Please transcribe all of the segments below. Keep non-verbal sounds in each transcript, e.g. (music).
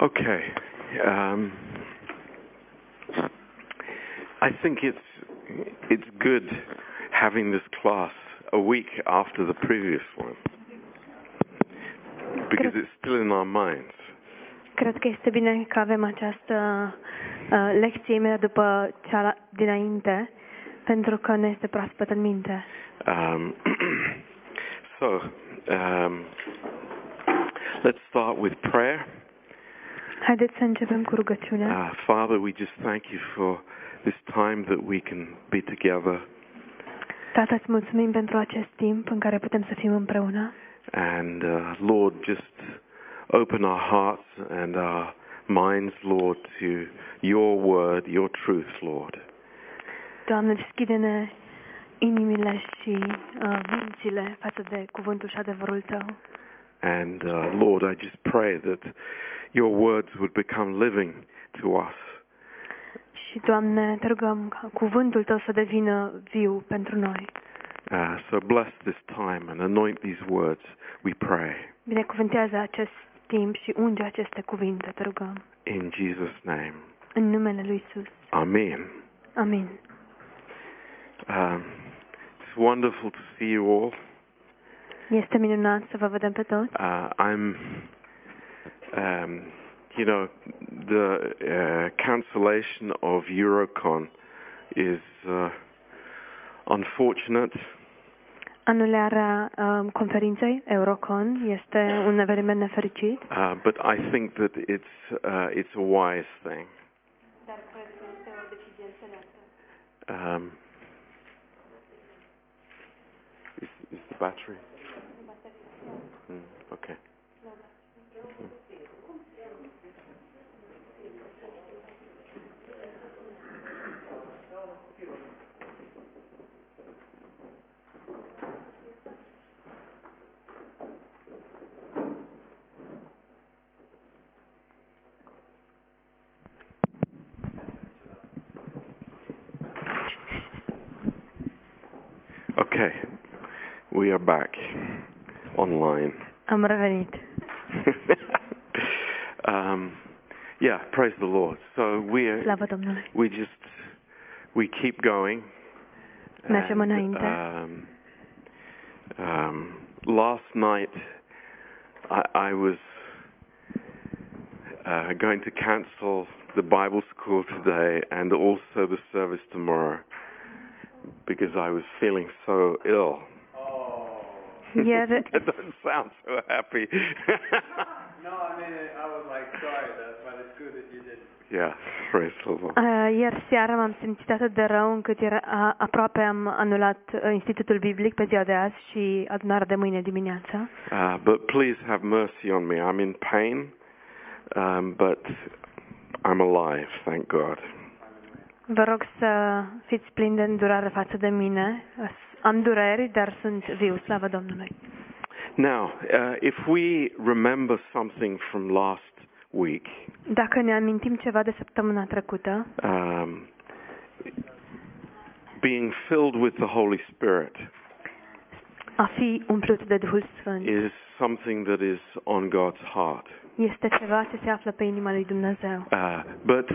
Okay. Um, I think it's it's good having this class a week after the previous one because it's still in our minds. Cred că este bine că avem această uh, lecție imediat după cea dinainte, pentru că ne este proaspăt în minte. Um, (clears throat) so, um, let's start with prayer. Haideți să începem cu rugăciunea. Uh, Father, we just thank you for this time that we can be together Tată, îți mulțumim pentru acest timp în care putem să fim împreună. and uh, Lord, just open our hearts and our minds, Lord, to your word, your truth, Lord. Doamne, deschide-ne inimile și uh, mințile față de cuvântul și adevărul Tău. And uh, Lord, I just pray that your words would become living to us. Și, Doamne, te rugăm ca cuvântul Tău să devină viu pentru noi. Uh, so bless this time and anoint these words, we pray. Binecuvântează acest timp și unge aceste cuvinte, te rugăm. In Jesus' name. În numele Lui Isus. Amen. Amin. Um, it's wonderful to see you all. Este minunat să vă vedem pe toți. Uh, I'm, um, you know, the uh, cancellation of Eurocon is uh, unfortunate. Anularea um, conferinței Eurocon este un eveniment nefericit. Uh, but I think that it's uh, it's a wise thing. Um, is, is the battery? Okay. Okay, we are back online. Am revenit. (laughs) um, yeah, praise the Lord. So we are, Slavă Domnului. we just we keep going. Mergem înainte. um, um, last night, I, I was uh, going to cancel the Bible school today and also the service tomorrow because I was feeling so ill. Ieri, (laughs) that doesn't sound so happy. (laughs) No, I mean, I was like, sorry, that's but it's good that you did. yeah, praise the Lord. uh, ieri seara m-am simțit atât de rău încât era, a, aproape am anulat uh, Institutul Biblic pe ziua de azi și adunarea de mâine dimineața. Uh, but please have mercy on me. I'm in pain, um, but I'm alive, thank God. Vă rog să fiți plini de îndurare față de mine. Am dureri, dar sunt viu, slavă Domnului. Now, uh, if we remember something from last week, Dacă ne amintim ceva de săptămâna trecută, um, being filled with the Holy Spirit a fi umplut de Duhul Sfânt is something that is on God's heart. este ceva ce se află pe inima lui Dumnezeu. Uh, but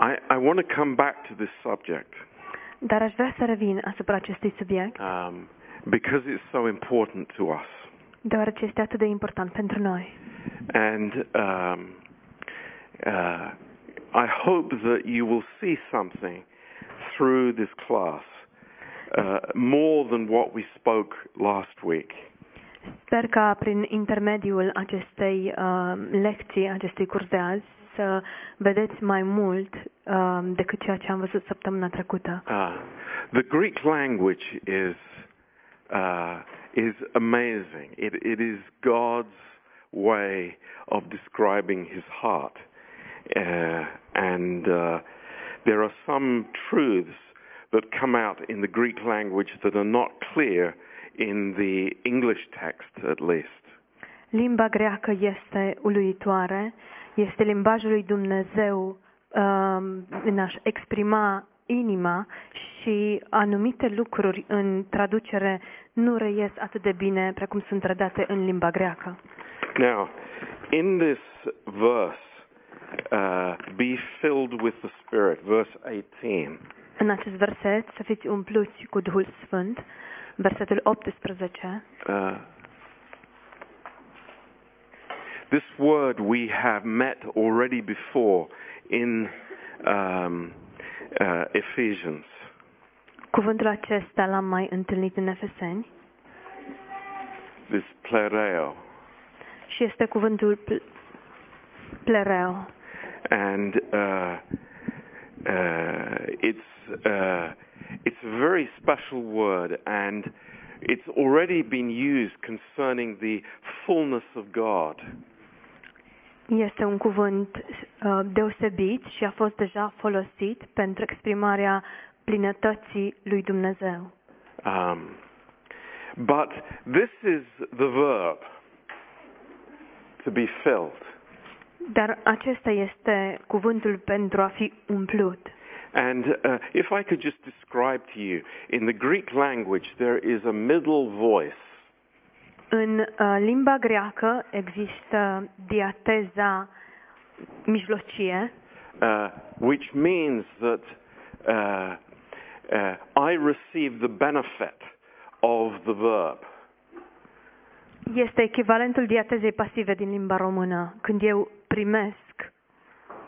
I, I want to come back to this subject Dar aș vrea să revin asupra acestui subiect, um, because it's so important to us. deoarece este atât de important pentru noi. And um, uh, I hope that you will see something through this class uh, more than what we spoke last week. Sper ca prin intermediul acestei uh, lecții, acestui curs de azi, să vedeți mai mult uh, decât ceea ce am văzut săptămâna trecută. Uh, the Greek language is uh, is amazing. It, it is God's way of describing His heart, uh, and uh, there are some truths that come out in the Greek language that are not clear in the English text, at least. Limba greacă este uluitoare, este limbajul lui Dumnezeu um, în a-și exprima inima și anumite lucruri în traducere nu reies atât de bine precum sunt redate în limba greacă. Now, in this verse, be filled with the Spirit. Verse 18. În acest verset să fiți umpluți cu Duhul Sfânt, versetul 18. Uh, this word we have met already before in um, uh, Ephesians. Cuvântul acesta l-am mai întâlnit în Efeseni This plereo. și este cuvântul pl- plereo. and uh, uh, it's uh, it's a very special word, and it's already been used concerning the fullness of God. Este un cuvânt uh, deosebit și a fost deja folosit pentru exprimarea plinătății lui Dumnezeu. Um, but this is the verb to be filled, Dar acesta este cuvântul pentru a fi umplut. and uh, if I could just describe to you, in the Greek language there is a middle voice. În uh, limba greacă există diateza mijlocie, uh, which means that uh, uh, I receive the benefit of the verb. este echivalentul diatezei pasive din limba română, când eu primesc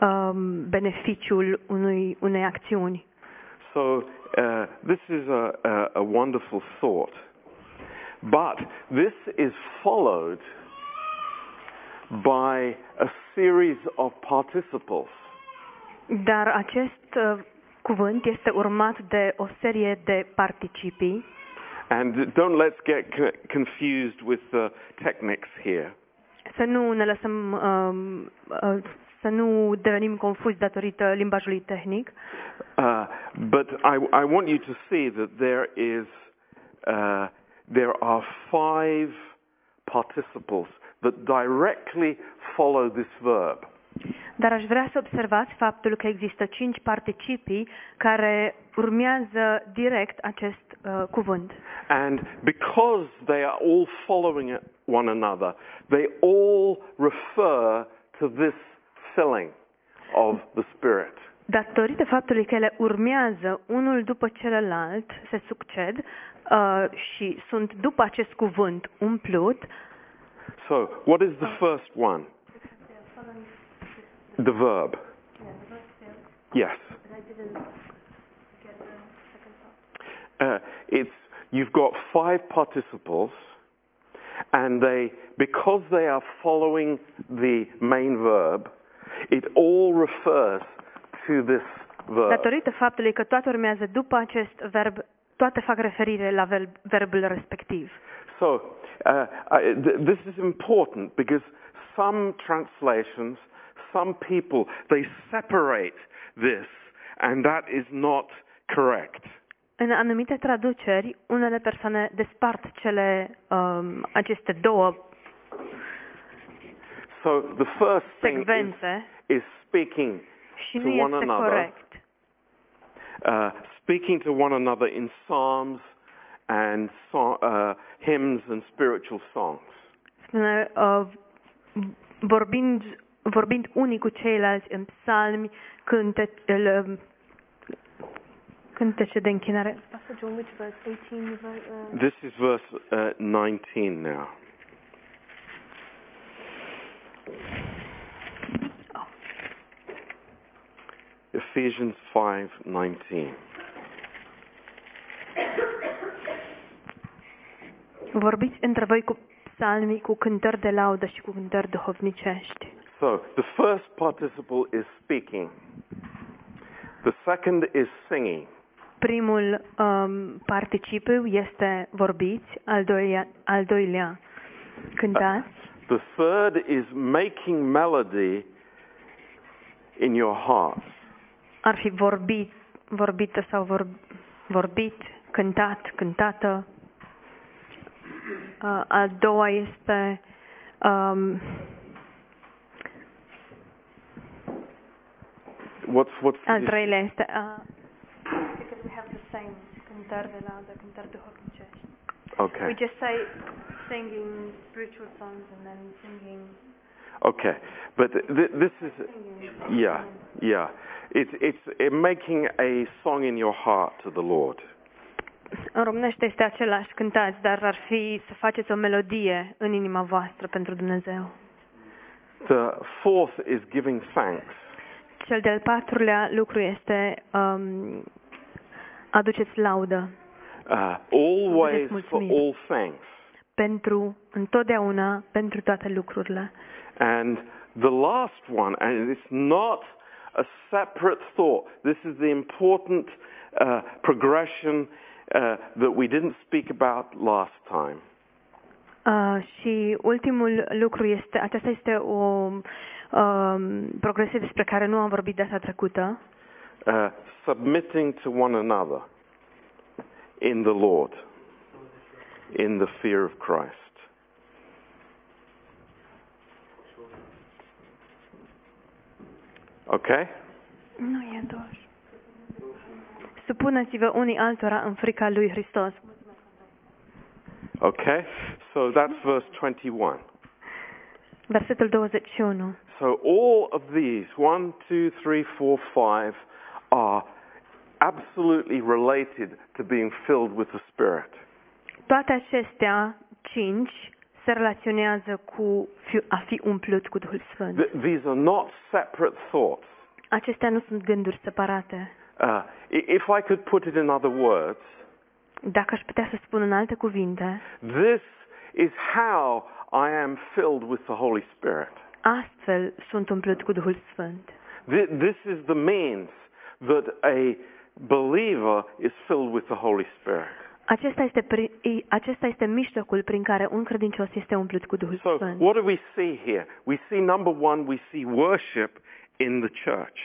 um, beneficiul unui, unei acțiuni. So uh, this is a, a, a wonderful thought. But this is followed by a series of participles. Dar acest uh, cuvânt este urmat de o serie de participii And don't let's get confused with the techniques here. Să nu ne lăsăm, um, uh, să nu devenim confuzi datorită limbajului tehnic, Uh, but I, I want you to see that there is uh, there are five participles that directly follow this verb. dar aș vrea să observați faptul că există cinci participii care urmează direct acest uh, cuvânt. And because they are all following one another, they all refer to this filling of the Spirit. Datorită faptului că ele urmează unul după celălalt, se succed uh, și sunt după acest cuvânt umplut, So, what is the first one? The verb. Yes. Uh, it's you've got five participles, and they because they are following the main verb, it all refers to this verb. datorită faptului că toate urmează după acest verb, toate fac referire la verb, verbul respectiv. So uh, I, th- this is important because some translations, some people, they separate this, and that is not correct. În anumite traduceri, unele persoane despart cele, um, aceste două So the first thing is, secvențe is speaking și to nu one este another. corect. Uh, speaking to one another in psalms and so, uh, hymns and spiritual songs. Uh, vorbind, vorbind unii cu ceilalți în psalmi, cânte, uh, cântece de închinare. Passage on which verse? 18, ver- This is verse uh, 19 now. Ephesians 5:19. Vorbiți între voi cu psalmi, cu cântări de laudă și cu cântări duhovnicești. So the first participle is speaking. The second is singing. Primul um, participiu este vorbiți, al doilea, al doilea cântați, The third is making melody in your heart. Ar fi vorbit, vorbită sau vor, vorbit, cântat, cântată. Uh, al doua este um, What's what's al the- treilea este uh, because we have the same cântări de laudă, cântări duhovnicești. Okay. We just say singing spiritual songs and then singing Okay, but th- this is yeah, yeah. It's it's making a song in your heart to the Lord. În românește este același cântați, dar ar fi să faceți o melodie în inima voastră pentru Dumnezeu. The fourth is giving thanks. Cel de-al patrulea lucru este um, aduceți laudă Uh, always for all thanks. pentru întotdeauna, pentru toate lucrurile. And the last one, and it's not a separate thought. This is the important uh, progression uh, that we didn't speak about last time. Uh, și ultimul lucru este, aceasta este o um, progresie despre care nu am vorbit data trecută, Uh, submitting to one another in the Lord, in the fear of Christ. Okay? Nu e doar. Supuneți-vă unii altora în frica lui Hristos. Okay? So that's verse 21. Versetul 21. So all of these, one, two, three, four, five, are absolutely related to being filled with the Spirit. Toate acestea, cinci, se relaționează cu fi- a fi umplut cu Duhul Sfânt. Th- these are not separate thoughts. Acestea nu sunt gânduri separate. Uh, i- if I could put it in other words, Dacă aș putea să spun în alte cuvinte, this is how I am filled with the Holy Spirit. astfel sunt umplut cu Duhul Sfânt. Th- This is the means that a believer is filled with the Holy Spirit. Acesta este, pri- i- acesta este mijlocul prin care un credincios este umplut cu Duhul So Sfânt. what do we see here? We see number one, we see worship in the church.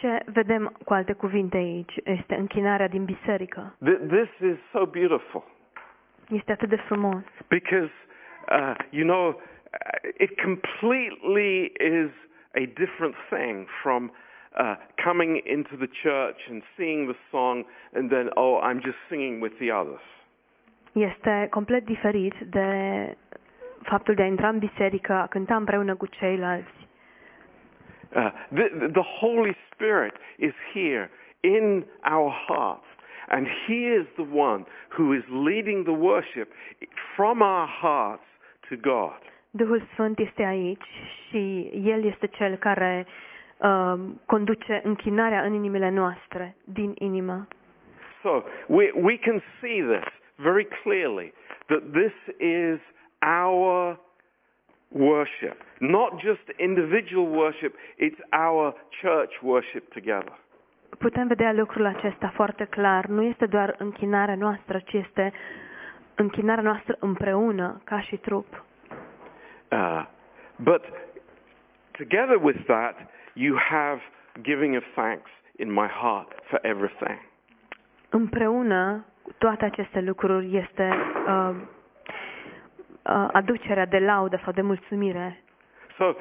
Ce vedem cu alte cuvinte aici este închinarea din biserică. Th- This is so beautiful Este atât de frumos. because, uh, you know, uh, it completely is a different thing from uh, coming into the church and seeing the song and then, oh, I'm just singing with the others. Este complet diferit de faptul de a intra în biserică, a cânta împreună cu ceilalți. Uh, the, the Holy Spirit is here in our hearts. And He is the one who is leading the worship from our hearts to God. Duhul Sfânt este aici și El este Cel care uh, conduce închinarea în inimile noastre, din inimă. So we, we can see this very clearly that this is our worship. Not just individual worship, it's our church worship together. Putem vedea lucrul acesta foarte clar. Nu este doar închinarea noastră, ci este închinarea noastră împreună, ca și trup. Uh, but together with that, you have giving of thanks in my heart for everything. Împreună, toate aceste lucruri, este uh, uh, aducerea de laudă sau de mulțumire. So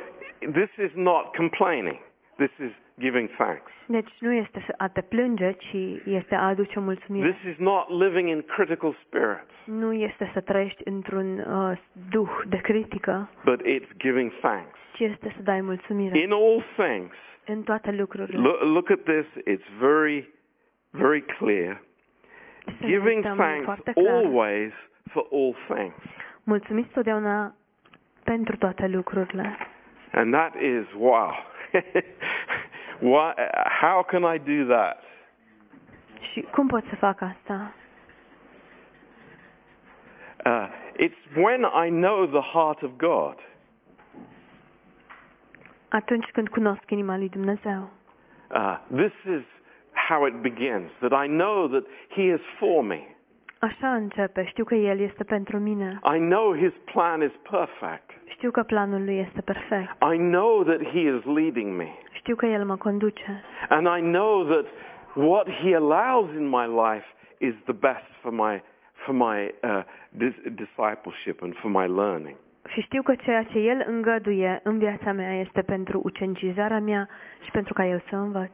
this is not complaining. This is giving thanks. Deci nu este să a te plânge, ci este a aduce mulțumire. This is not living in critical spirits, Nu este să trăiești într-un uh, duh de critică, but it's giving thanks. ci este să dai mulțumire In all things, în toate lucrurile. look, look at this. It's very, very clear. Să Giving thanks always for all things. Mulțumiți totdeauna pentru toate lucrurile. And that is wow. (laughs) Why, how can I do that? Și cum pot să fac asta? Uh, it's when I know the heart of God. Atunci când cunosc inima lui Dumnezeu. Uh, this is how it begins. That I know that He is for me. Așa începe. Știu că El este pentru mine. I know His plan is perfect. Știu că planul lui este perfect. I know that He is leading me. Știu că El mă conduce. And I know that what He allows in my life is the best for my, for my uh, dis- discipleship and for my learning. Și știu că ceea ce El îngăduie în viața mea este pentru ucenicizarea mea și pentru ca eu să învăț.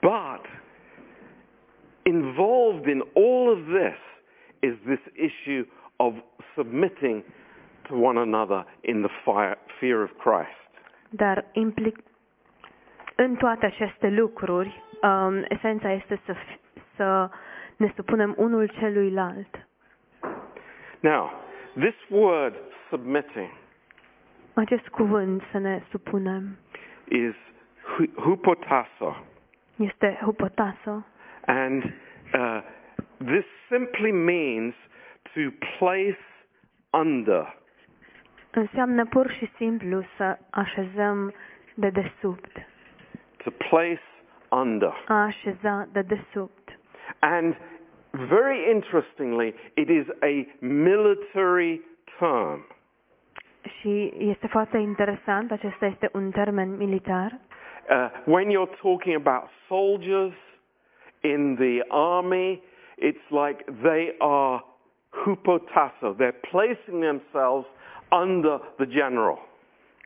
But involved in all of this is this issue of submitting to one another in the fire, fear of Christ. Dar implic în toate aceste lucruri, um, esența este să, fi- să ne supunem unul celuilalt. Now, this word submitting Acest cuvânt să ne supunem is hu- hupotasso. este hupotaso And uh, this simply means to place under. înseamnă pur și simplu să așezăm de desubt. To place under. Așeza de desubt. And very interestingly, it is a military term. Și este foarte interesant, acesta este un termen militar. Uh, when you're talking about soldiers in the army, it's like they are hupotasso. They're placing themselves under the general.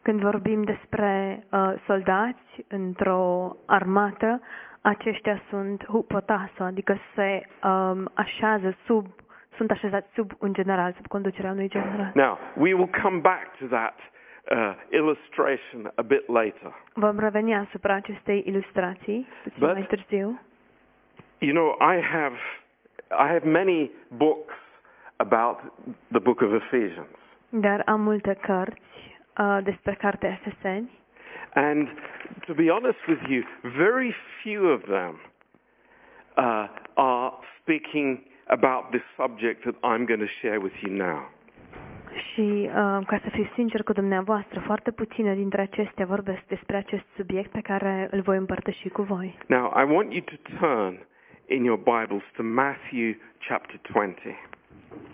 Când vorbim despre uh, soldați într-o armată, aceștia sunt hupotaso, adică se um, așează sub, sunt așezați sub un general, sub conducerea unui general. Now, we will come back to that uh, illustration a bit later. Vom reveni asupra acestei ilustrații puțin But- mai târziu. You know, I have, I have many books about the book of Ephesians. Dar am multe cărți uh, despre cartea Efeseni And to be honest with you, very few of them uh, are speaking about this subject that I'm going to share with you now. și, uh, ca să fiu sincer cu dumneavoastră, foarte puține dintre acestea vorbesc despre acest subiect pe care îl voi împărtăși cu voi. Now, I want you to turn in your Bibles to Matthew chapter 20.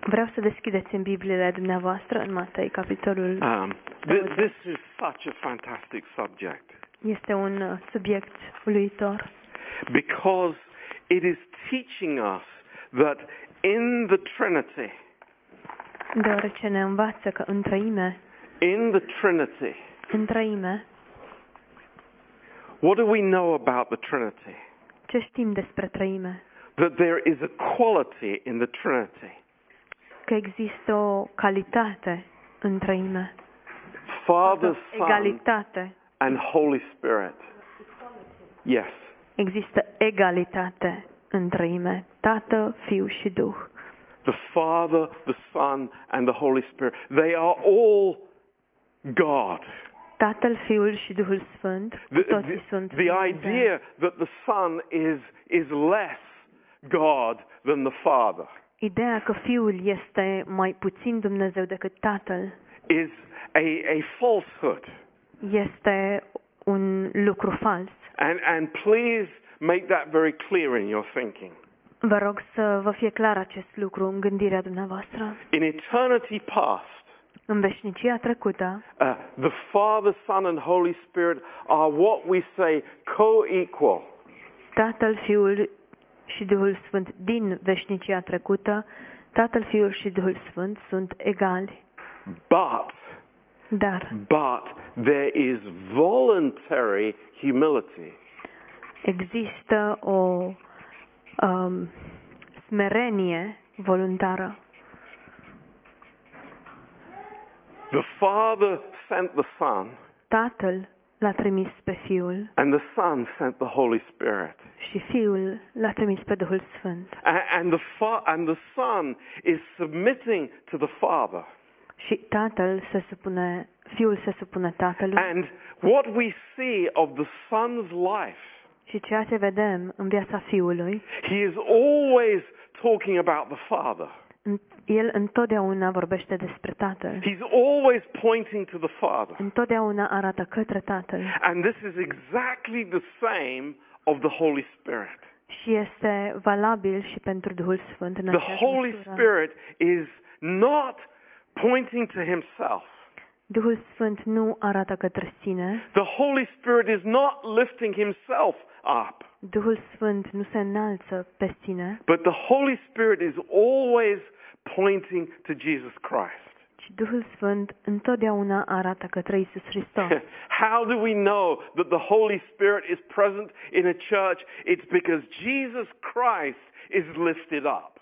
Vreau să deschideți în Bibliile dumneavoastră în Matei, capitolul... Um, th- this is such a fantastic subject Este un uh, subiect uluitor, because it is teaching us that in the Trinity, deoarece ne învață că în trăime, in the Trinity, în trăime, what do we know about the Trinity? ce știm despre trăime? That there is a quality in the Trinity. Că există o calitate în trăime, Father, Son, and Holy Spirit. Yes. Există egalitate în trăime, Tată, Fiu și Duh. The Father, the Son, and the Holy Spirit. They are all God. Tatăl, Fiul și Duhul Sfânt, The, toții sunt the idea that the Son is, is less God than the Father Ideea că Fiul este mai puțin Dumnezeu decât Tatăl is a, a falsehood. este un lucru fals. And, and please make that very clear in your thinking. Vă rog să vă fie clar acest lucru în gândirea dumneavoastră. In eternity past, În veșnicia trecută, uh, the Father, Son, and Holy Spirit are what we say co-equal. Tatăl, Fiul și Duhul Sfânt din veșnicia trecută, Tatăl, Fiul și Duhul Sfânt sunt egali. But, Dar but there is voluntary humility. există o um, smerenie voluntară. The Father sent the Son, Tatăl l-a trimis pe Fiul and the Son sent the Holy Spirit. și Fiul l-a trimis pe Duhul Sfânt. And the, fa- and the Son is submitting to the Father. Și Tatăl se supune, Fiul se supune Tatălui And what we see of the Son's life, și ceea ce vedem în viața Fiului, he is always talking about the Father. În- el întotdeauna vorbește despre Tatăl. He's always pointing to the Father. Întotdeauna arată către Tatăl. And this is exactly the same of the Holy Spirit. Și este valabil și pentru Duhul Sfânt în The aceeași Holy măsură. Spirit is not pointing to himself. Duhul Sfânt nu arată către sine. The Holy Spirit is not lifting himself up. Duhul Sfânt nu se înalță pe sine, But the Holy Spirit is always pointing to Jesus Christ. ci Duhul Sfânt întotdeauna arată către Isus Hristos. (laughs) How do we know that the Holy Spirit is present in a church? It's because Jesus Christ is lifted up.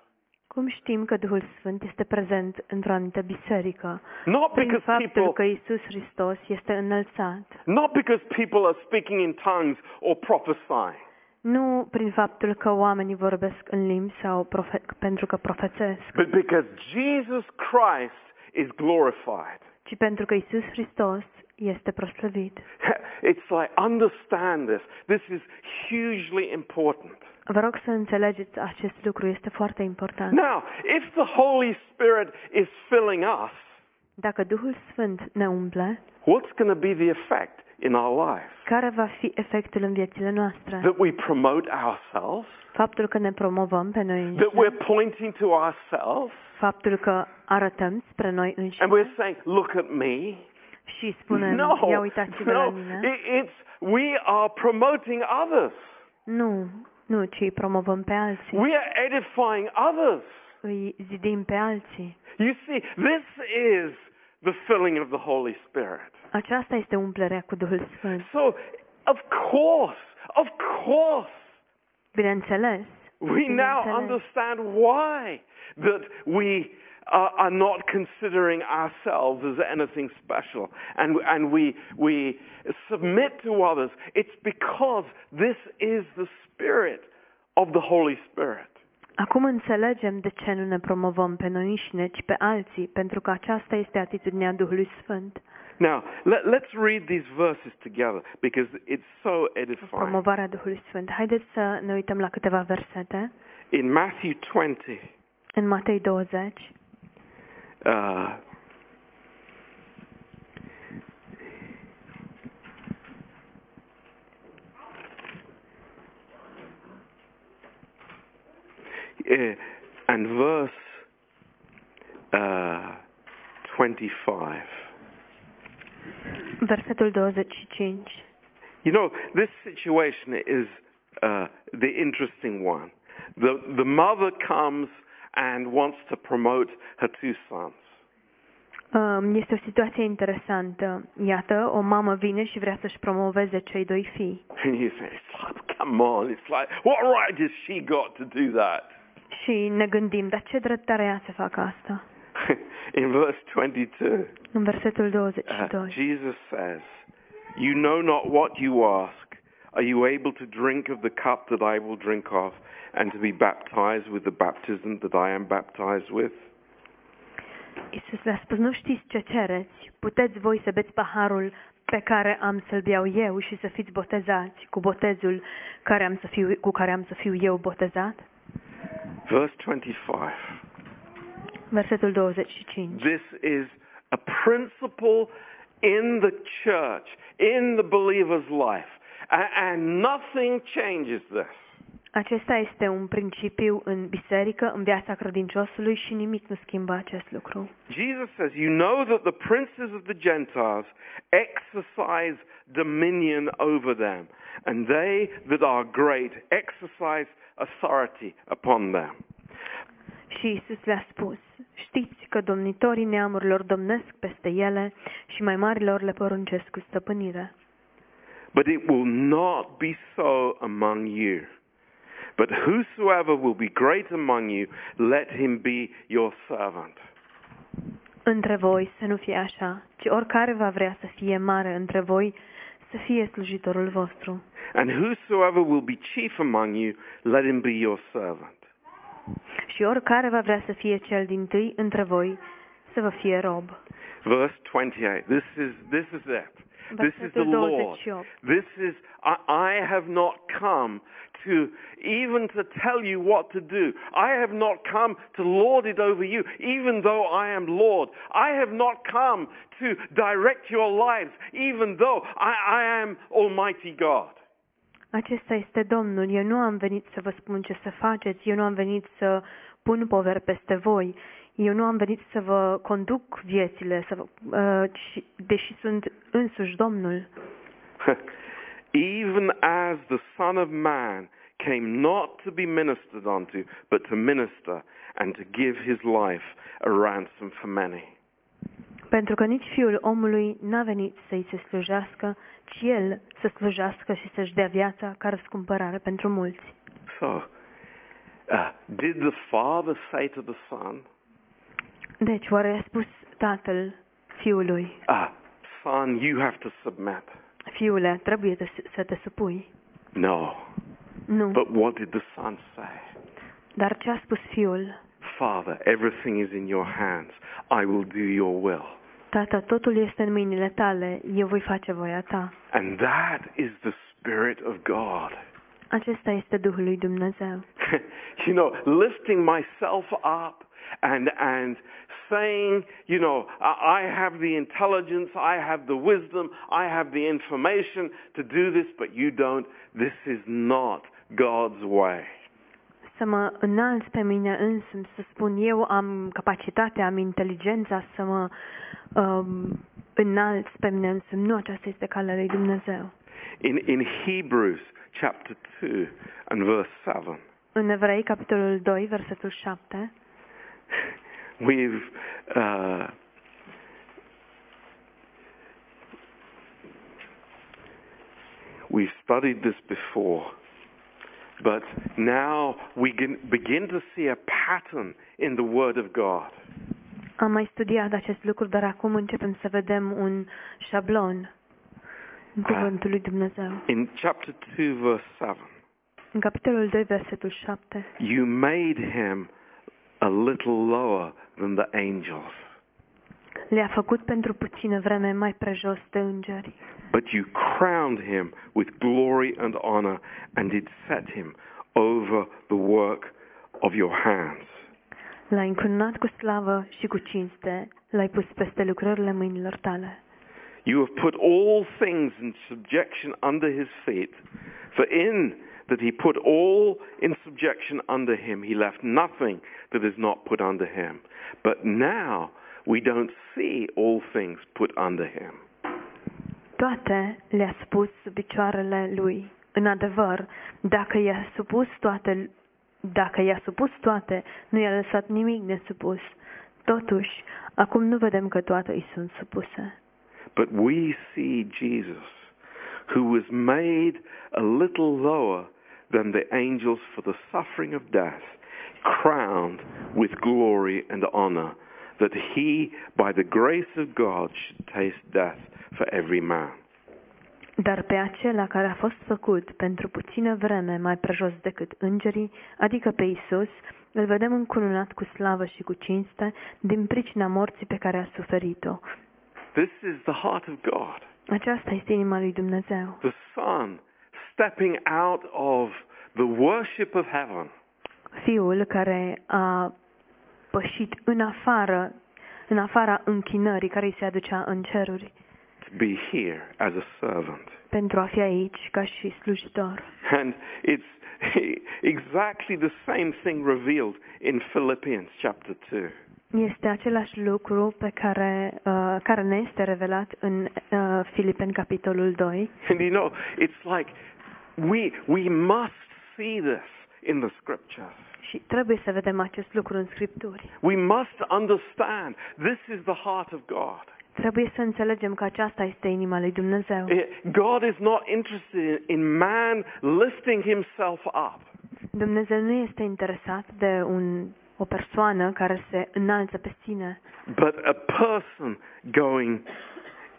Cum știm că Duhul Sfânt este prezent într-o anumită biserică? Not Prin because faptul people că Isus Hristos este înălțat. not because people are speaking in tongues or prophesying. Nu prin faptul că oamenii vorbesc în limbi sau profe- pentru că profețesc, But because Jesus Christ is glorified. ci pentru că Isus Hristos este proslăvit. (laughs) It's like, understand this. This is hugely important. Vă rog să înțelegeți acest lucru, este foarte important. Now, if the Holy Spirit is filling us, Dacă Duhul Sfânt ne umple, what's going to be the effect in our life? care va fi efectul în viețile noastre? That we promote ourselves? Faptul că ne promovăm pe noi That înșine, we're pointing to ourselves? faptul că arătăm spre noi And înșine we're saying, look at me? și spunem, No, ia uitați-vă la no. mine. It- It's, we are promoting others. Nu, nu, ci promovăm pe alții. We are edifying others. Îi zidim pe alții. You see, this is the filling of the Holy Spirit. Aceasta este umplerea cu Duhul Sfânt. So, of course, of course, Bineînțeles, we now understand why that we uh, are not considering ourselves as anything special and, and we, we submit to others. It's because this is the Spirit of the Holy Spirit. Acum înțelegem de ce nu ne promovăm pe noi înșine, ci pe alții, pentru că aceasta este atitudinea Duhului Sfânt. Now, let, let's read these verses together because it's so edifying. Promovarea Duhului Sfânt. Haideți să ne uităm la câteva versete. In Matthew 20, În Matei 20, uh, eh, and verse uh, 25. versetul 25. You know, this situation is uh, the interesting one. The, the mother comes and wants to promote her two sons. Um, Este o situație interesantă. Iată, o mamă vine și vrea să-și promoveze cei doi fii. (laughs) And you say, like, come on, it's like, what right has she got to do that? Și ne gândim, dar ce drept are ea să facă asta? (laughs) In verse 22, În versetul uh, 22. Jesus says, You know not what you ask. Are you able to drink of the cup that I will drink of, and to be baptized with the baptism that I am baptized with? Iisus le-a spus, nu știți ce cereți, puteți voi să beți paharul pe care am să-l beau eu și să fiți botezați cu botezul care am să fiu, cu care am să fiu eu botezat? Verse 25. Versetul 25. This is a principle in the church, in the believer's life, and nothing changes this. Acesta este un principiu în biserică, în viața credinciosului și nimic nu schimbă acest lucru. Jesus says, You know that the princes of the Gentiles exercise dominion over them, and they that are great exercise authority upon them. Și Isus le-a spus, știți că domnitorii neamurilor domnesc peste ele și mai marilor le poruncesc cu stăpânire. But it will not be so among you. But whosoever will be great among you, let him be your servant. Între voi să nu fie așa, ci oricare va vrea să fie mare între voi, să fie slujitorul vostru. And whosoever will be chief among you, let him be your servant. Și oricare va vrea să fie cel din tâi între voi, să vă fie rob. Verse 28. This is, this is it. This is the Lord. 28. This is, I, I have not come to even to tell you what to do. I have not come to lord it over you, even though I am Lord. I have not come to direct your lives, even though I, I am Almighty God. Acesta este Domnul. Eu nu am venit să vă spun ce să faceți, eu nu am venit să pun poveri peste voi, eu nu am venit să vă conduc viețile, să vă, uh, ci- deși sunt însuși Domnul. (laughs) even as the Son of Man came not to be ministered unto, but to minister and to give his life a ransom for many. Pentru că nici Fiul omului n-a venit să-i se slujească, ci El să slujească și să-și dea viața ca răscumpărare pentru mulți. So, Uh, did the Father say to the Son, Deci, oare a spus tatăl fiului, uh, Son, you have to submit? fiule, trebuie să, să te supui? No. Nu. But what did the Son say? Dar ce a spus fiul? Father, everything is in your hands. I will do your will. Tată, totul este în mâinile tale, eu voi face voia ta. And that is the Spirit of God. Acesta este Duhul lui Dumnezeu. (laughs) you know, lifting myself up and and saying, you know, I have the intelligence, I have the wisdom, I have the information to do this, but you don't. This is not God's way. Să mă înalț pe mine însumi, să spun eu am capacitatea, am inteligența să mă um, înalț pe mine însumi. Nu aceasta este calea lui Dumnezeu. In in Hebrews chapter 2 and verse 7, În Evrei, capitolul 2, versetul 7, (laughs) we've uh, we've studied this before, but now we can begin to see a pattern in the Word of God. am mai studiat acest lucru, dar acum începem să vedem un șablon în cuvântul lui Dumnezeu. In chapter 2, verse 7, În capitolul 2, versetul 7, you made him a little lower than the angels, le-a făcut pentru puțină vreme mai prejos de îngeri. but you crowned him with glory and honor and did set him over the work of your hands. L-ai încununat cu slavă și cu cinste, l-ai pus peste lucrările mâinilor tale. You have put all things in subjection under his feet, for in that he put all in subjection under him, he left nothing that is not put under him. But now we don't see all things put under him. Toate le-a spus sub picioarele lui. În adevăr, dacă i-a supus toate, dacă i-a supus toate, nu i-a lăsat nimic nesupus. Totuși, acum nu vedem că toate îi sunt supuse. But we see Jesus, who was made a little lower than the angels for the suffering of death, crowned with glory and honor, that he, by the grace of God, should taste death for every man. Dar pe acela care a fost făcut pentru puțină vreme mai prejos decât îngerii, adică pe Isus, îl vedem încununat cu slavă și cu cinste din pricina morții pe care a suferit-o. This is the heart of God. Aceasta este inima lui Dumnezeu. The Son stepping out of the worship of heaven Fiul care a pășit în afară, în afara închinării care îi se aducea în ceruri, to be here as a servant. pentru a fi aici ca și slujitor. And it's (laughs) exactly the same thing revealed in Philippians chapter 2. Este același lucru pe care, uh, care ne este revelat în uh, Filipeni capitolul 2 And you know, it's like we, we must see this in the scriptures. și trebuie să vedem acest lucru în Scripturi. We must understand this is the heart of God. Trebuie să înțelegem că aceasta este inima lui Dumnezeu. Eh, God is not interested in man lifting himself up. Dumnezeu nu este interesat de un, o persoană care se înalță pe sine, but a person going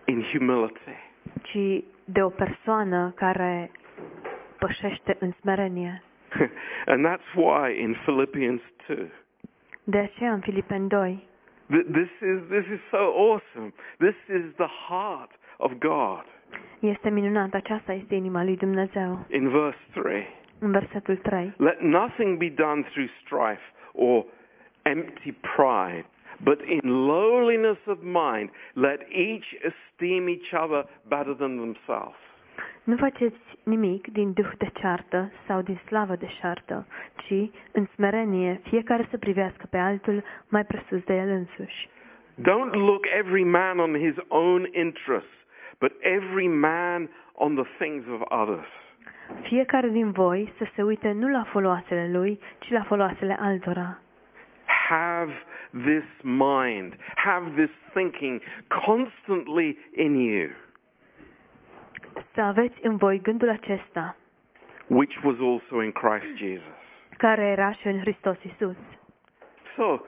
in humility. ci de o persoană care pășește în smerenie. (laughs) and that's why in Philippians 2, De aceea în Filipeni 2 th- this is, this is so awesome. This is the heart of God. este minunat, aceasta este inima lui Dumnezeu. In verse 3, În versetul 3. let nothing be done through strife or empty pride, but in lowliness of mind, let each esteem each other better than themselves. Nu faceți nimic din duh de ceartă sau din slavă de șartă, ci, în smerenie, fiecare să privească pe altul mai presus de el însuși. Don't look every man on his own interests, but every man on the things of others. Fiecare din voi să se uite nu la foloasele lui, ci la foloasele altora. Have this mind, have this thinking constantly in you, Să aveți în voi gândul acesta, which was also in Christ Jesus. care era și în Hristos Isus. So,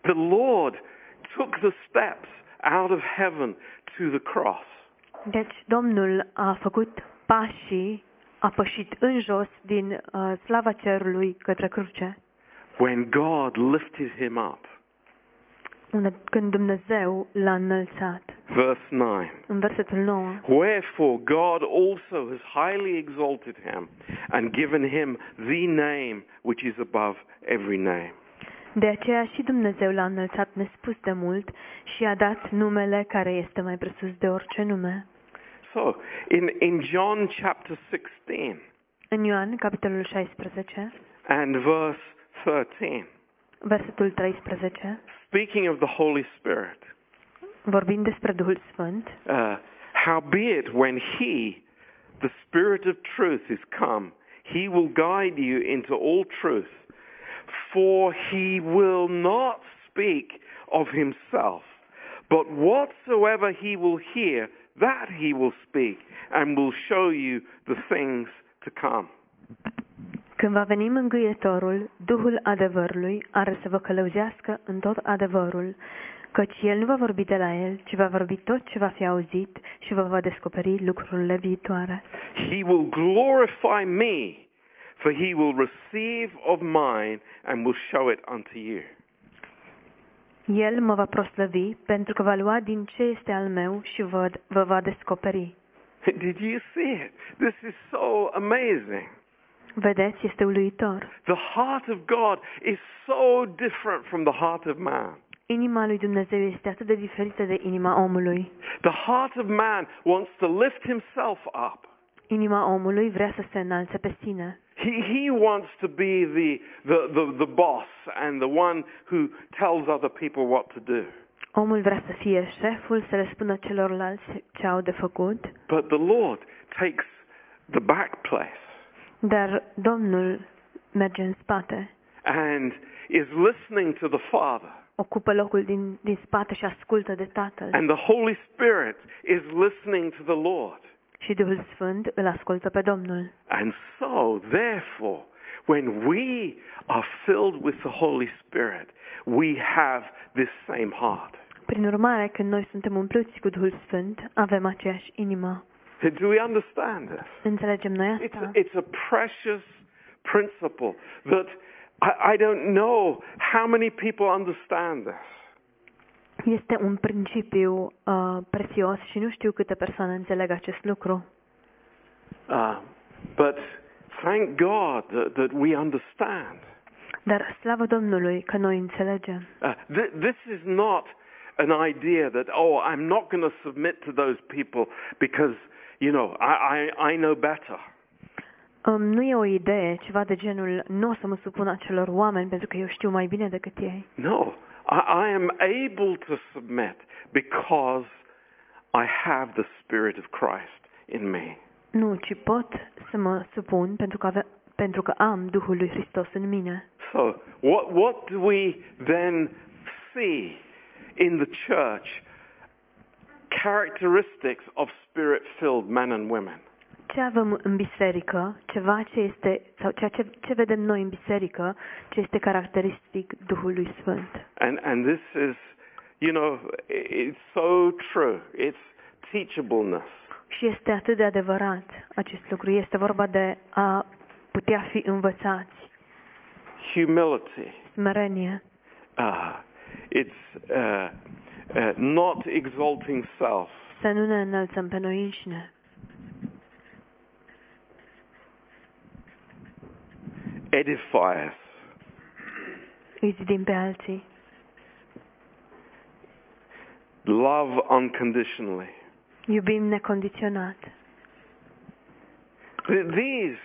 the Lord took the steps out of heaven to the cross. Deci Domnul a făcut pașii, a pășit în jos din uh, slava cerului către cruce, when God lifted him up. Unde, când Dumnezeu l-a înălțat. Verse 9. În versetul 9. Wherefore God also has highly exalted him and given him the name which is above every name. De aceea și Dumnezeu l-a înălțat nespus de mult și a dat numele care este mai presus de orice nume. So, in, in John chapter 16 În Ioan, capitolul 16, and verse 13, versetul 13, speaking of the Holy Spirit, vorbind despre Duhul Sfânt, uh, howbeit when he, the Spirit of truth, is come, he will guide you into all truth, for he will not speak of himself, but whatsoever he will hear, that he will speak, and will show you the things to come. Când va veni mângâietorul, Duhul adevărului are să vă călăuzească în tot adevărul, căci El nu va vorbi de la El, ci va vorbi tot ce va fi auzit și vă va descoperi lucrurile viitoare. He will glorify me, for he will receive of mine and will show it unto you. El mă va proslăvi pentru că va lua din ce este al meu și vă, vă va descoperi. Did you see it? This is so amazing. Vedeți, este uluitor. The heart of God is so different from the heart of man. Inima lui Dumnezeu este atât de diferită de inima omului. The heart of man wants to lift himself up. Inima omului vrea să se înalțe pe sine. He, he wants to be the, the, the, the boss and the one who tells other people what to do. Omul vrea să fie șeful, să le spună celorlalți ce au de făcut, But the Lord takes the back place dar Domnul merge în spate, and is listening to the Father. ocupă locul din, din spate și ascultă de Tatăl. And the Holy Spirit is listening to the Lord. Și Duhul Sfânt îl ascultă pe Domnul. And so, therefore, when we are filled with the Holy Spirit, we have this same heart. Prin urmare, când noi suntem umpluți cu Duhul Sfânt, avem aceeași inimă. Do we understand this? Înțelegem noi It's a, it's a precious principle that I, I don't know how many people understand this. Este un principiu uh, prețios și nu știu câte persoane înțeleg acest lucru. Uh, but thank God that, that we understand. Dar slavă Domnului că noi înțelegem. Uh, th- this is not an idea that, oh, I'm not going to submit to those people because, you know, I, I, I know better. Um, nu e o idee, ceva de genul, nu o să mă supun acelor oameni pentru că eu știu mai bine decât ei. No, I, I am able to submit because I have the Spirit of Christ in me. Nu, ci pot să mă supun pentru că, ave- pentru că am Duhul lui Hristos în mine. So, what, what do we then see in the church? Characteristics of spirit filled men and women. Ce avem în biserică, ceva ce este, sau ceea ce, ce vedem noi în biserică, ce este caracteristic Duhului Sfânt. And, and this is, you know, it's so true. It's teachableness. Și este atât de adevărat acest lucru. Este vorba de a putea fi învățați. humility. Smerenie. Uh, it's uh, Uh, not exalting self. Să nu ne înălțăm pe noi înșine. Edify us. Îi pe alții. Love unconditionally. Iubim necondiționat. These,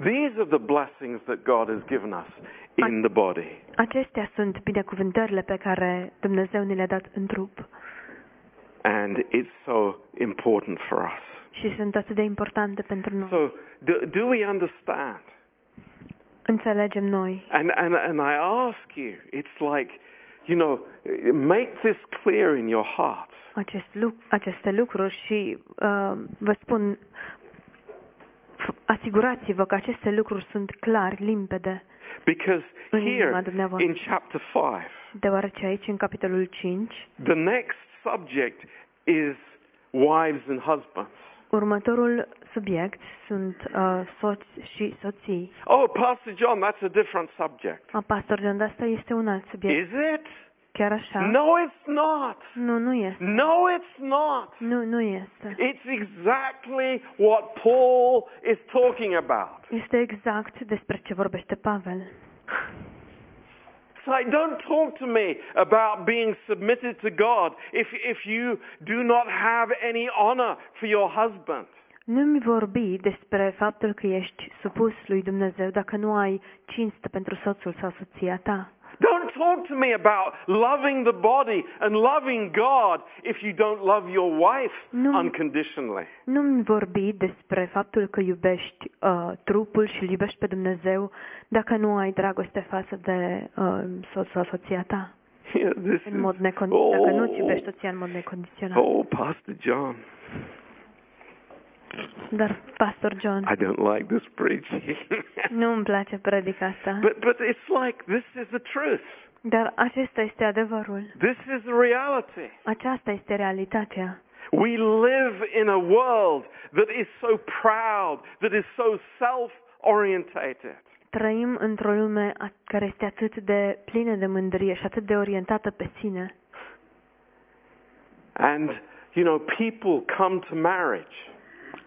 these are the blessings that God has given us in the body. Acestea sunt binecuvântările pe care Dumnezeu ne le-a dat în trup And it's so important for us. și sunt atât de importante pentru noi. So, do, do we understand? Înțelegem noi. And, and, and I ask you, it's like, you know, make this clear in your heart. acest lucru, aceste lucruri și uh, vă spun, f- asigurați-vă că aceste lucruri sunt clari, limpede. Because here in chapter 5, Deoarece aici, în capitolul 5, the next subject is wives and husbands. următorul subiect sunt uh, soți și soții. Oh, Pastor John, that's a different subject. A, pastor John, asta este un alt subiect. Is it? Chiar așa? No, it's not. Nu, nu este. No, it's not. Nu, nu este. It's exactly what Paul is talking about. Este exact despre ce vorbește Pavel. It's like, don't talk to me about being submitted to God if, if you do not have any honor for your husband. Nu-mi vorbi despre faptul că ești supus lui Dumnezeu dacă nu ai cinste pentru soțul sau soția ta. Don't talk to me about loving the body and loving God if you don't love your wife No. unconditionally. Nu-mi vorbi despre faptul că iubești uh, trupul și iubești pe Dumnezeu dacă nu ai dragoste față de uh, soț sau soția ta. Yeah, this În mod is, necon- dacă oh, iubești soția în mod necondiționat. oh, Pastor John, Dar, Pastor John, I don't like this preaching. (laughs) nu îmi place predica asta. but, but it's like, this is the truth. Dar acesta este adevărul. This is the reality. Aceasta este realitatea. We live in a world that is so proud, that is so self-orientated. Trăim într-o lume care este atât de plină de mândrie și atât de orientată pe sine. And, you know, people come to marriage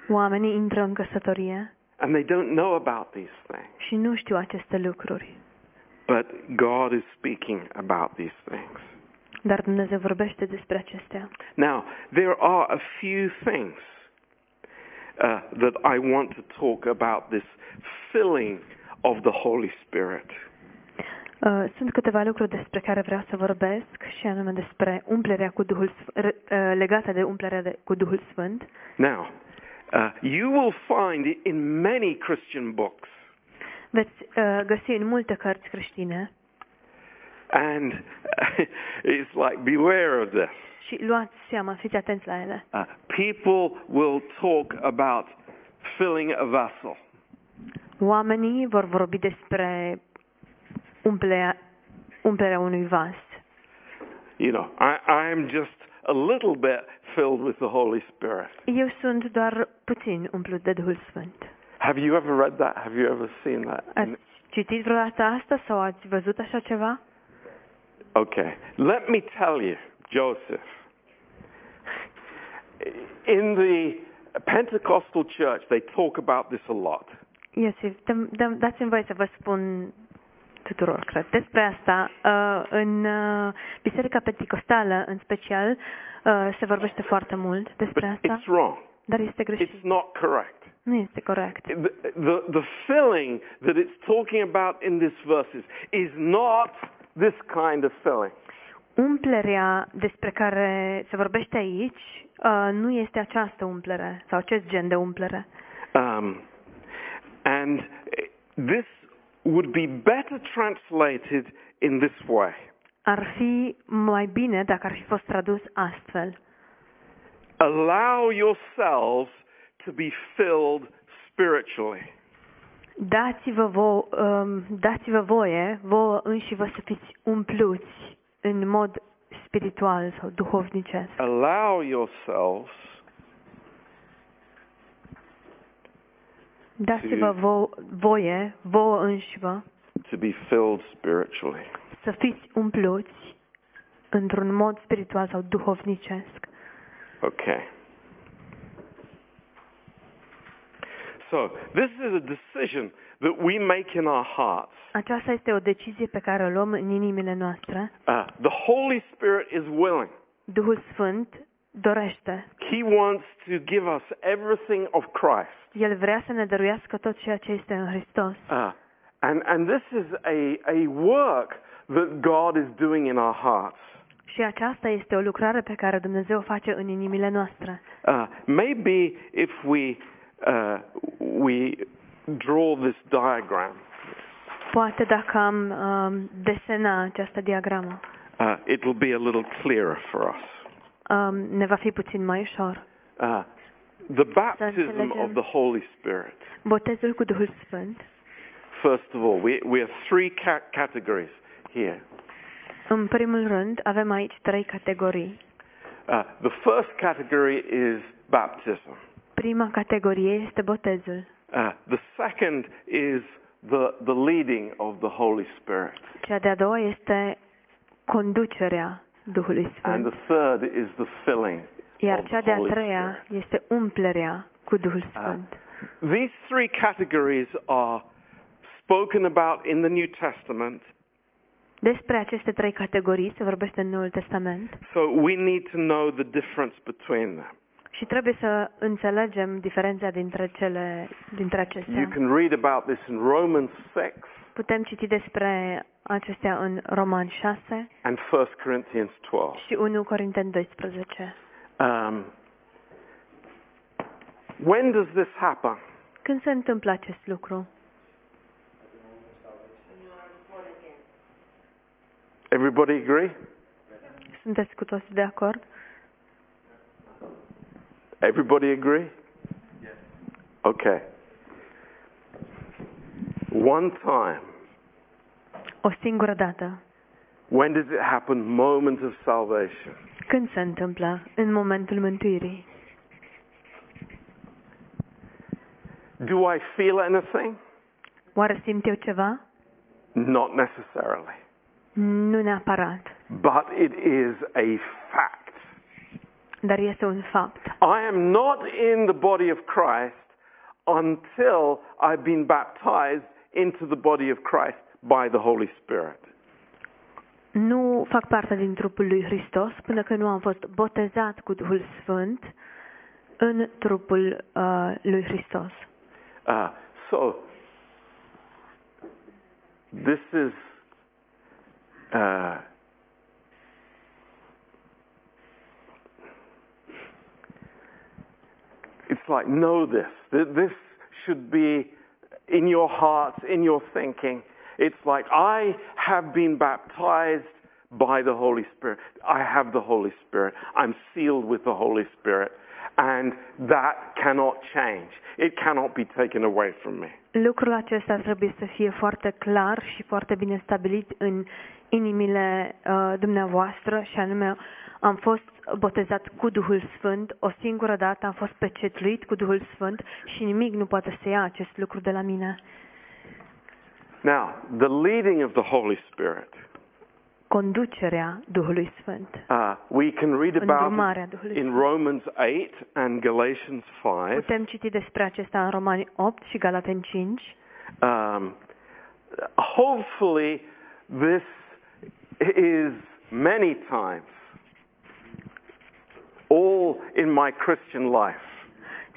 Oamenii intră în căsătorie and they don't know about these things. și nu știu aceste lucruri. But God is speaking about these things. Dar Dumnezeu vorbește despre acestea. Now, there are a few things uh, that I want to talk about this filling of the Holy Spirit. Uh, Sunt câteva lucruri despre care vreau să vorbesc și anume despre umplerea cu Duhul Sf- re- uh, legată de umplerea de, cu Duhul Sfânt. Now, uh, you will find it in many Christian books, Veți uh, găsi în multe cărți creștine and (laughs) it's like, beware of this. și luați seama, fiți atenți la ele. Uh, people will talk about filling a vessel. Oamenii vor vorbi despre umplerea, umplerea unui vas. You know, I, I'm just a little bit filled with the Holy Spirit. Eu sunt doar puțin umplut de Duhul Sfânt. Have you ever read that? Have you ever seen that? Ați citit vreodată asta sau ați văzut așa ceva? Okay. Let me tell you, Joseph. In the Pentecostal church, they talk about this a lot. Iosif, dăm- dăm- dați-mi voie să vă spun tuturor, cred, despre asta. Uh, în uh, Biserica Pentecostală, în special, uh, se vorbește foarte mult But despre asta, it's wrong. Dar este greșit. It's not correct. Nu este corect. The, the, the filling that it's talking about in these verses is not this kind of filling. Umplerea despre care se vorbește aici uh, nu este această umplere sau acest gen de umplere. Um, and this would be better translated in this way. Ar fi mai bine dacă ar fi fost tradus astfel. Allow yourselves to be filled spiritually. Dați-vă, vo- um, dați-vă voie, vouă înși vă să fiți umpluți în mod spiritual sau duhovnicesc. Allow yourselves Dați-vă vo- voie, vouă înși vă, to be filled spiritually. să fiți umpluți într-un mod spiritual sau duhovnicesc. Okay. So, this is a decision that we make in our hearts. Aceasta este o decizie pe care o luăm în inimile noastre. Uh, the Holy Spirit is willing. Duhul Sfânt dorește. He wants to give us everything of Christ. El vrea să ne dăruiască tot ceea ce este în Hristos. Uh, and, and this is a, a work that God is doing in our hearts. Și aceasta este o lucrare pe care Dumnezeu o face în inimile noastre. Uh, maybe if we, uh, we draw this diagram, Poate dacă am um, desena această diagramă, uh, it will be a little clearer for us. um, ne va fi puțin mai ușor. Uh, the baptism înțelegem. of the Holy Spirit. Botezul cu Duhul Sfânt first of all, we, we have three ca- categories here. În primul rând, avem aici trei categorii. Uh, the first category is baptism. Prima categorie este botezul. Uh, the second is the, the leading of the Holy Spirit. Cea de-a doua este conducerea Duhului And Sfânt. the third is the filling Iar of cea the de-a Holy treia Spirit. este umplerea cu Duhul Uh, Sfânt. these three categories are spoken about in the New Testament, Despre aceste trei categorii se vorbește în Noul Testament so we need to know the difference between them. și trebuie să înțelegem diferența dintre cele dintre You acestea. can read about this in Romans 6 Putem citi despre acestea în Roman 6 and 1 Corinthians 12. și 1 Corinteni 12. Um, when does this happen? Când se întâmplă acest lucru? Everybody agree? Sunteți cu toți de acord? Everybody agree? Okay. One time. O singură dată. When does it happen? Moment of salvation. Când se întâmplă? În momentul mântuirii. Do I feel anything? Oare simt eu ceva? Not necessarily. Nu neapărat. But it is a fact. Dar este un fapt. I am not in the body of Christ until I've been baptized into the body of Christ by the Holy Spirit. Nu fac parte din trupul lui Hristos până când nu am fost botezat cu Duhul Sfânt în trupul uh, lui Hristos. Uh, so, this is uh, it's like know this. Th- This should be in your hearts, in your thinking. It's like I have been baptized by the Holy Spirit. I have the Holy Spirit. I'm sealed with the Holy Spirit. And that cannot change. It cannot be taken away from me. Lucrul acesta trebuie să fie foarte clar și foarte bine stabilit în inimile uh, dumneavoastră și anume am fost botezat cu Duhul Sfânt, o singură dată am fost pecetluit cu Duhul Sfânt și nimic nu poate să ia acest lucru de la mine. Now, the leading of the Holy Spirit. Conducerea Duhului Sfânt. Uh, we can read about Îndrumarea it Duhului in Sfânt. Romans 8 and Galatians 5. Putem citi despre acesta în Romani 8 și Galateni 5. Um, hopefully, this is many times all in my Christian life.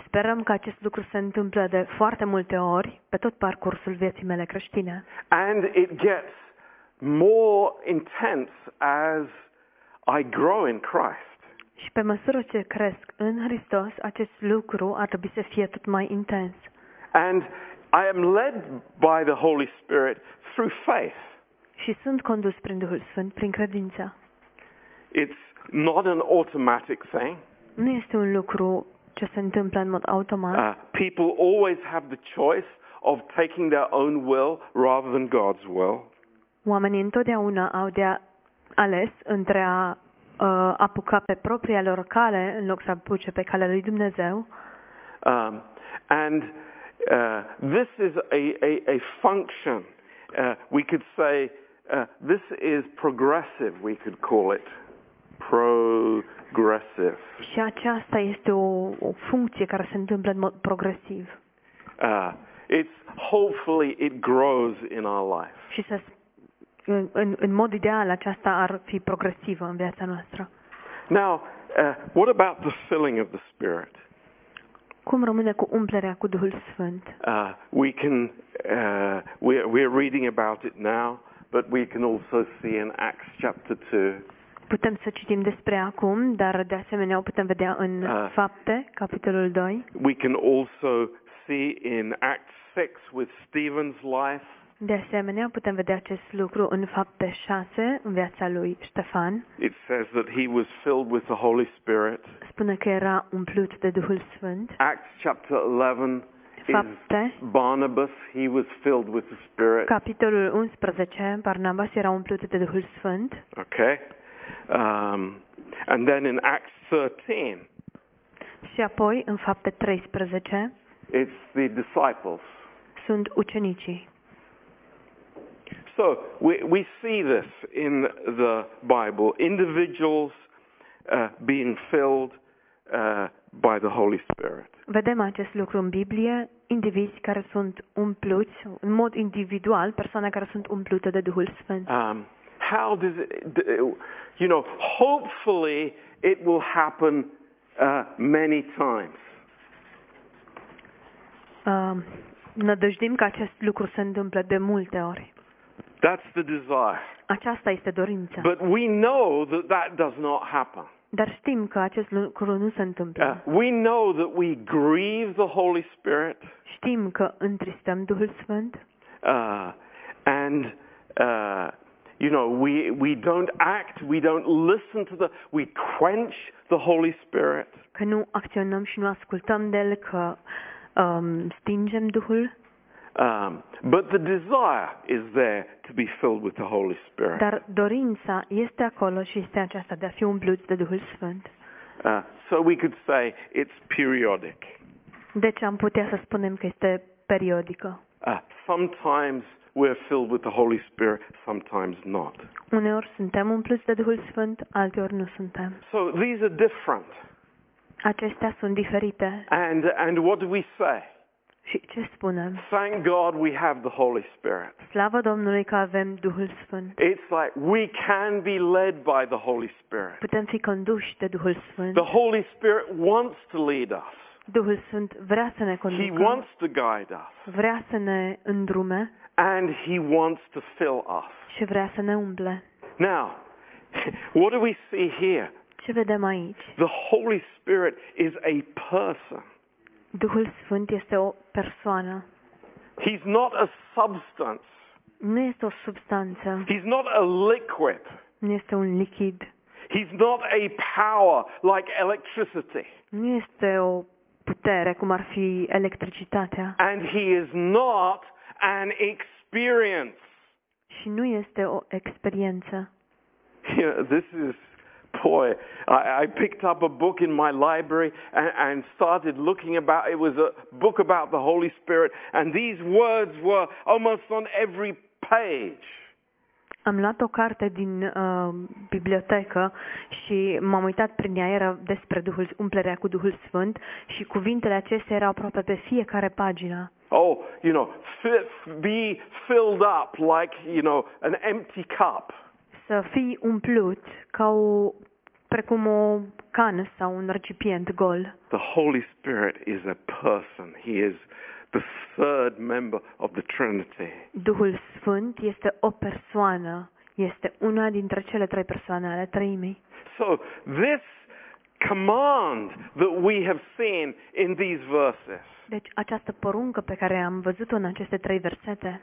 Sperăm că acest lucru se întâmplă de foarte multe ori pe tot parcursul vieții mele creștine. And it gets more intense as I grow in Christ. Și pe măsură ce cresc în Hristos, acest lucru ar trebui să fie tot mai intens. And I am led by the Holy Spirit through faith. Și sunt condus prin Duhul Sfânt, prin credință. It's not an automatic thing. Nu este un lucru ce se întâmplă în mod automat. Uh, people always have the choice of taking their own will rather than God's will. Oamenii întotdeauna au de ales între a uh, apuca pe propria lor cale în loc să apuce pe calea lui Dumnezeu. Um, and uh, this is a, a, a function. Uh, we could say uh, this is progressive, we could call it. Progressive. Și aceasta este o, o funcție care se întâmplă în mod progresiv. Uh, it's hopefully it grows in our life. Și să, în, în, în mod ideal aceasta ar fi progresivă în viața noastră. Now, uh, what about the filling of the Spirit? Cum rămâne cu umplerea cu Duhul Sfânt? Uh, we can, uh, we're, we're reading about it now, but we can also see in Acts chapter 2 Putem să citim despre acum, dar de asemenea o putem vedea în Ah. Fapte, capitolul 2. We can also see in Acts 6 with Stephen's life. De asemenea, putem vedea acest lucru în Fapte 6, în viața lui Ștefan. It says that he was filled with the Holy Spirit. Spune că era umplut de Duhul Sfânt. Acts chapter 11, Fapte, Barnabas, he was filled with the Spirit. capitolul 11, Barnabas era umplut de Duhul Sfânt Okay? Um, and then in Acts 13, și apoi în Fapte 13 it's the disciples. sunt ucenicii. So we, we see this in the Bible individuals uh, being filled uh, by the Holy Spirit. Vedem acest lucru în Biblie, indivizi care sunt umpluți, în mod individual, persoane care sunt umplute de Duhul Sfânt. Um, how does it, you know, hopefully it will happen uh, many times. Uh, nădăjdim că acest lucru se întâmplă de multe ori. That's the desire. Aceasta este dorința. But we know that that does not happen. Dar știm că acest lucru nu se întâmplă. Uh, we know that we grieve the Holy Spirit Știm că întristăm Duhul Sfânt uh, and uh, you know we we don't act, we don't listen to the, we quench the Holy Spirit. că nu acționăm și nu ascultăm de El, că um, stingem Duhul, Um, but the desire is there to be filled with the Holy Spirit. dar dorința este acolo și este aceasta de a fi umpluți de Duhul Sfânt. Uh, so we could say it's periodic. Deci am putea să spunem că este periodică. Uh, sometimes we're filled with the Holy Spirit, sometimes not. Uneori suntem umpluți de Duhul Sfânt, alteori nu suntem. So these are different. Acestea sunt diferite. And and what do we say? Și ce spunem? Thank God we have the Holy Spirit. Slavă Domnului că avem Duhul Sfânt. It's like we can be led by the Holy Spirit. Putem fi conduși de Duhul Sfânt. The Holy Spirit wants to lead us. Duhul Sfânt vrea să ne He wants to guide us. vrea să ne îndrume And He wants to fill us. și vrea să ne umple. Now, (laughs) what do we see here? Ce vedem aici? The Holy Spirit is a person. Duhul Sfânt este o persoană, He's not a substance. nu este o substanță, He's not a liquid. nu este un lichid, He's not a power like electricity. nu este o putere cum ar fi electricitatea And he is not an experience. și nu este o experiență. Know, this is, boy, I, I picked up a book in my library and, and started looking about, it was a book about the Holy Spirit, and these words were almost on every page. Am luat o carte din uh, bibliotecă și m-am uitat prin ea, era despre Duhul, umplerea cu Duhul Sfânt și cuvintele acestea erau aproape pe fiecare pagină. Oh, you know, fi- be filled up like, you know, an empty cup. Să fii umplut ca o, precum o cană sau un recipient gol. The Holy Spirit is a person. He is the third member of the Trinity. Duhul Sfânt este o persoană, este una dintre cele trei persoane ale treimii. So this command that we have seen in these verses, (laughs) Deci această poruncă pe care am văzut-o în aceste trei versete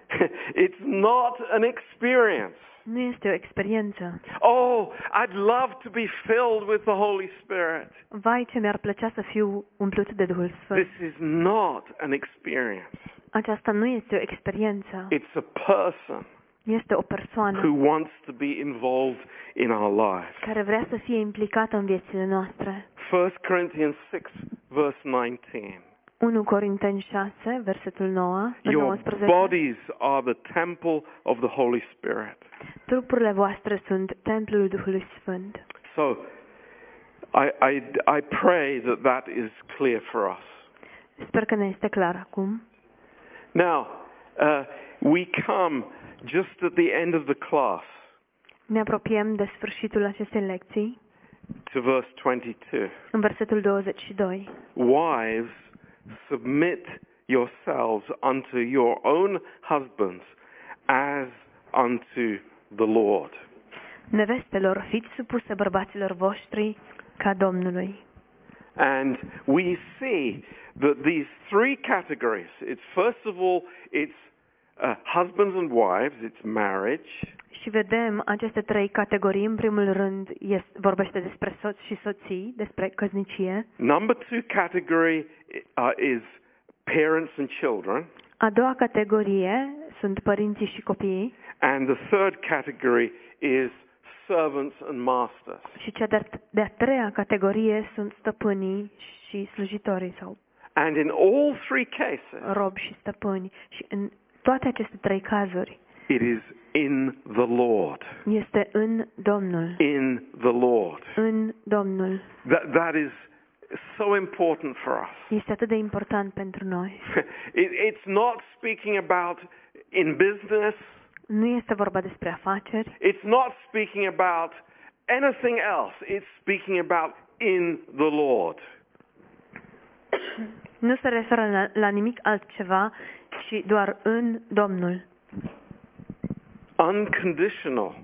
it's not an experience. Nu este o experiență. Oh, I'd love to be filled with the Holy Spirit. Vai ce mi-ar plăcea să fiu umplut de Duhul Sfânt. This is not an experience. Aceasta nu este o experiență, It's a person este o who wants to be involved in our lives. care vrea să fie implicată în viețile noastre. 1 Corinthians 6 verse 19. 1 Corinteni 6, versetul 9, Your 19. bodies are the temple of the Holy Spirit. Trupurile voastre sunt templul Duhului Sfânt. So I, I, I pray that that is clear for us. Sper că ne este clar acum. Now, uh, we come just at the end of the class Ne apropiem de sfârșitul acestei lecții, to verse 22. în versetul 22. Wives, submit yourselves unto your own husbands as unto the Lord. Nevestelor, fiți supuse bărbaților voștri ca Domnului. And we see that these three categories, it's first of all, it's uh, husbands and wives, it's marriage. Și vedem aceste trei categorii. În primul rând este, vorbește despre soți și soții, despre căsnicie. Number two category uh, is parents and children. A doua categorie sunt părinții și copiii And the third category is servants and masters. și cea de-a, de-a treia categorie sunt stăpânii și slujitorii sau And in all three cases, robi și stăpâni. Și în toate aceste trei cazuri it is in the Lord. este în Domnul. In the Lord. În Domnul. That, that is so important for us. Este atât de important pentru noi. (laughs) It, it's not speaking about in business. Nu este vorba despre afaceri, It's not speaking about anything else. It's speaking about in the Lord. nu se referă la, la nimic altceva, ci doar în Domnul. Unconditional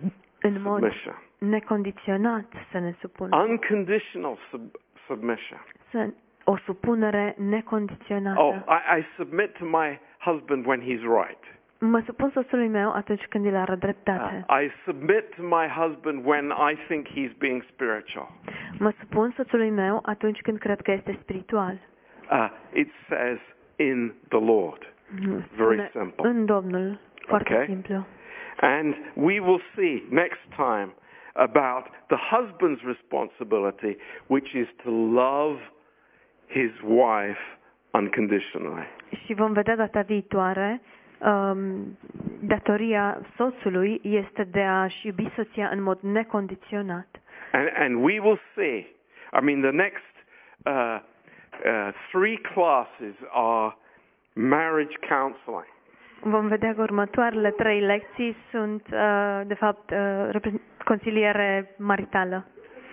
În mod submission. necondiționat să ne supunem. Unconditional sub- submission. Să, o supunere necondiționată. Oh, I, I submit to my husband when he's right. Mă supun soțului meu atunci când el are Uh, dreptate. I submit to my husband when I think he's being spiritual. Mă supun soțului meu atunci când cred că este spiritual. Uh, it says in the Lord. Spune simple. În Domnul. Foarte Okay. simplu. And we will see next time about the husband's responsibility, which is to love his wife unconditionally. Și vom vedea data viitoare um, datoria soțului este de a-și iubi soția în mod necondiționat. And, and we will see, I mean, the next uh, uh, three classes are marriage counseling. Vom vedea că următoarele trei lecții sunt, uh, de fapt, uh, consiliere maritală.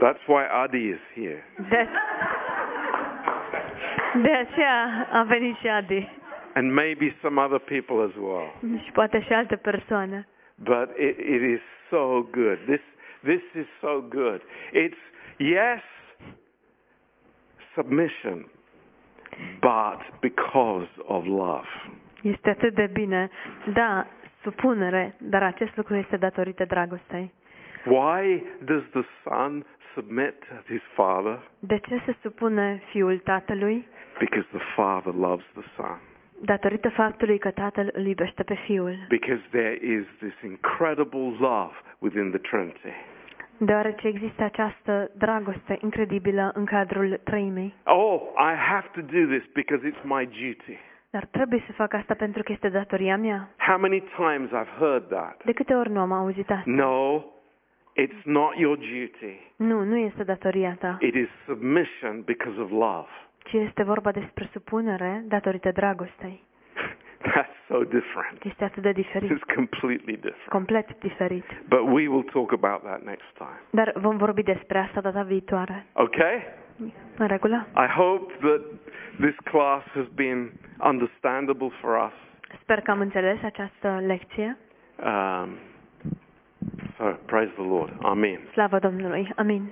That's why Adi is here. De, de aceea a venit și Adi. And maybe some other people as well. Și poate și alte persoane. But it, it is so good. This, this is so good. It's, yes, submission, but because of love. Este atât de bine. Da, supunere, dar acest lucru este datorită dragostei. Why does the son submit to his father? De ce se supune fiul tatălui? Because the father loves the son. Datorită faptului că tatăl îl iubește pe fiul. Because there is this incredible love within the Trinity. Deoarece există această dragoste incredibilă în cadrul trăimii. Oh, I have to do this because it's my duty. Dar trebuie să fac asta pentru că este datoria mea. How many times I've heard that? De câte ori nu am auzit asta? No, it's not your duty. Nu, nu este datoria ta, It is submission because of love. ci este vorba despre supunere datorită dragostei. That's so different. Este atât de diferit, It's completely different. complet diferit. But we will talk about that next time. Dar vom vorbi despre asta data viitoare. Okay? În regulă? I hope that this class has been understandable for us. Sper că am înțeles această lecție. Um, so, praise the Lord. Amen. Slavă Domnului. Amin.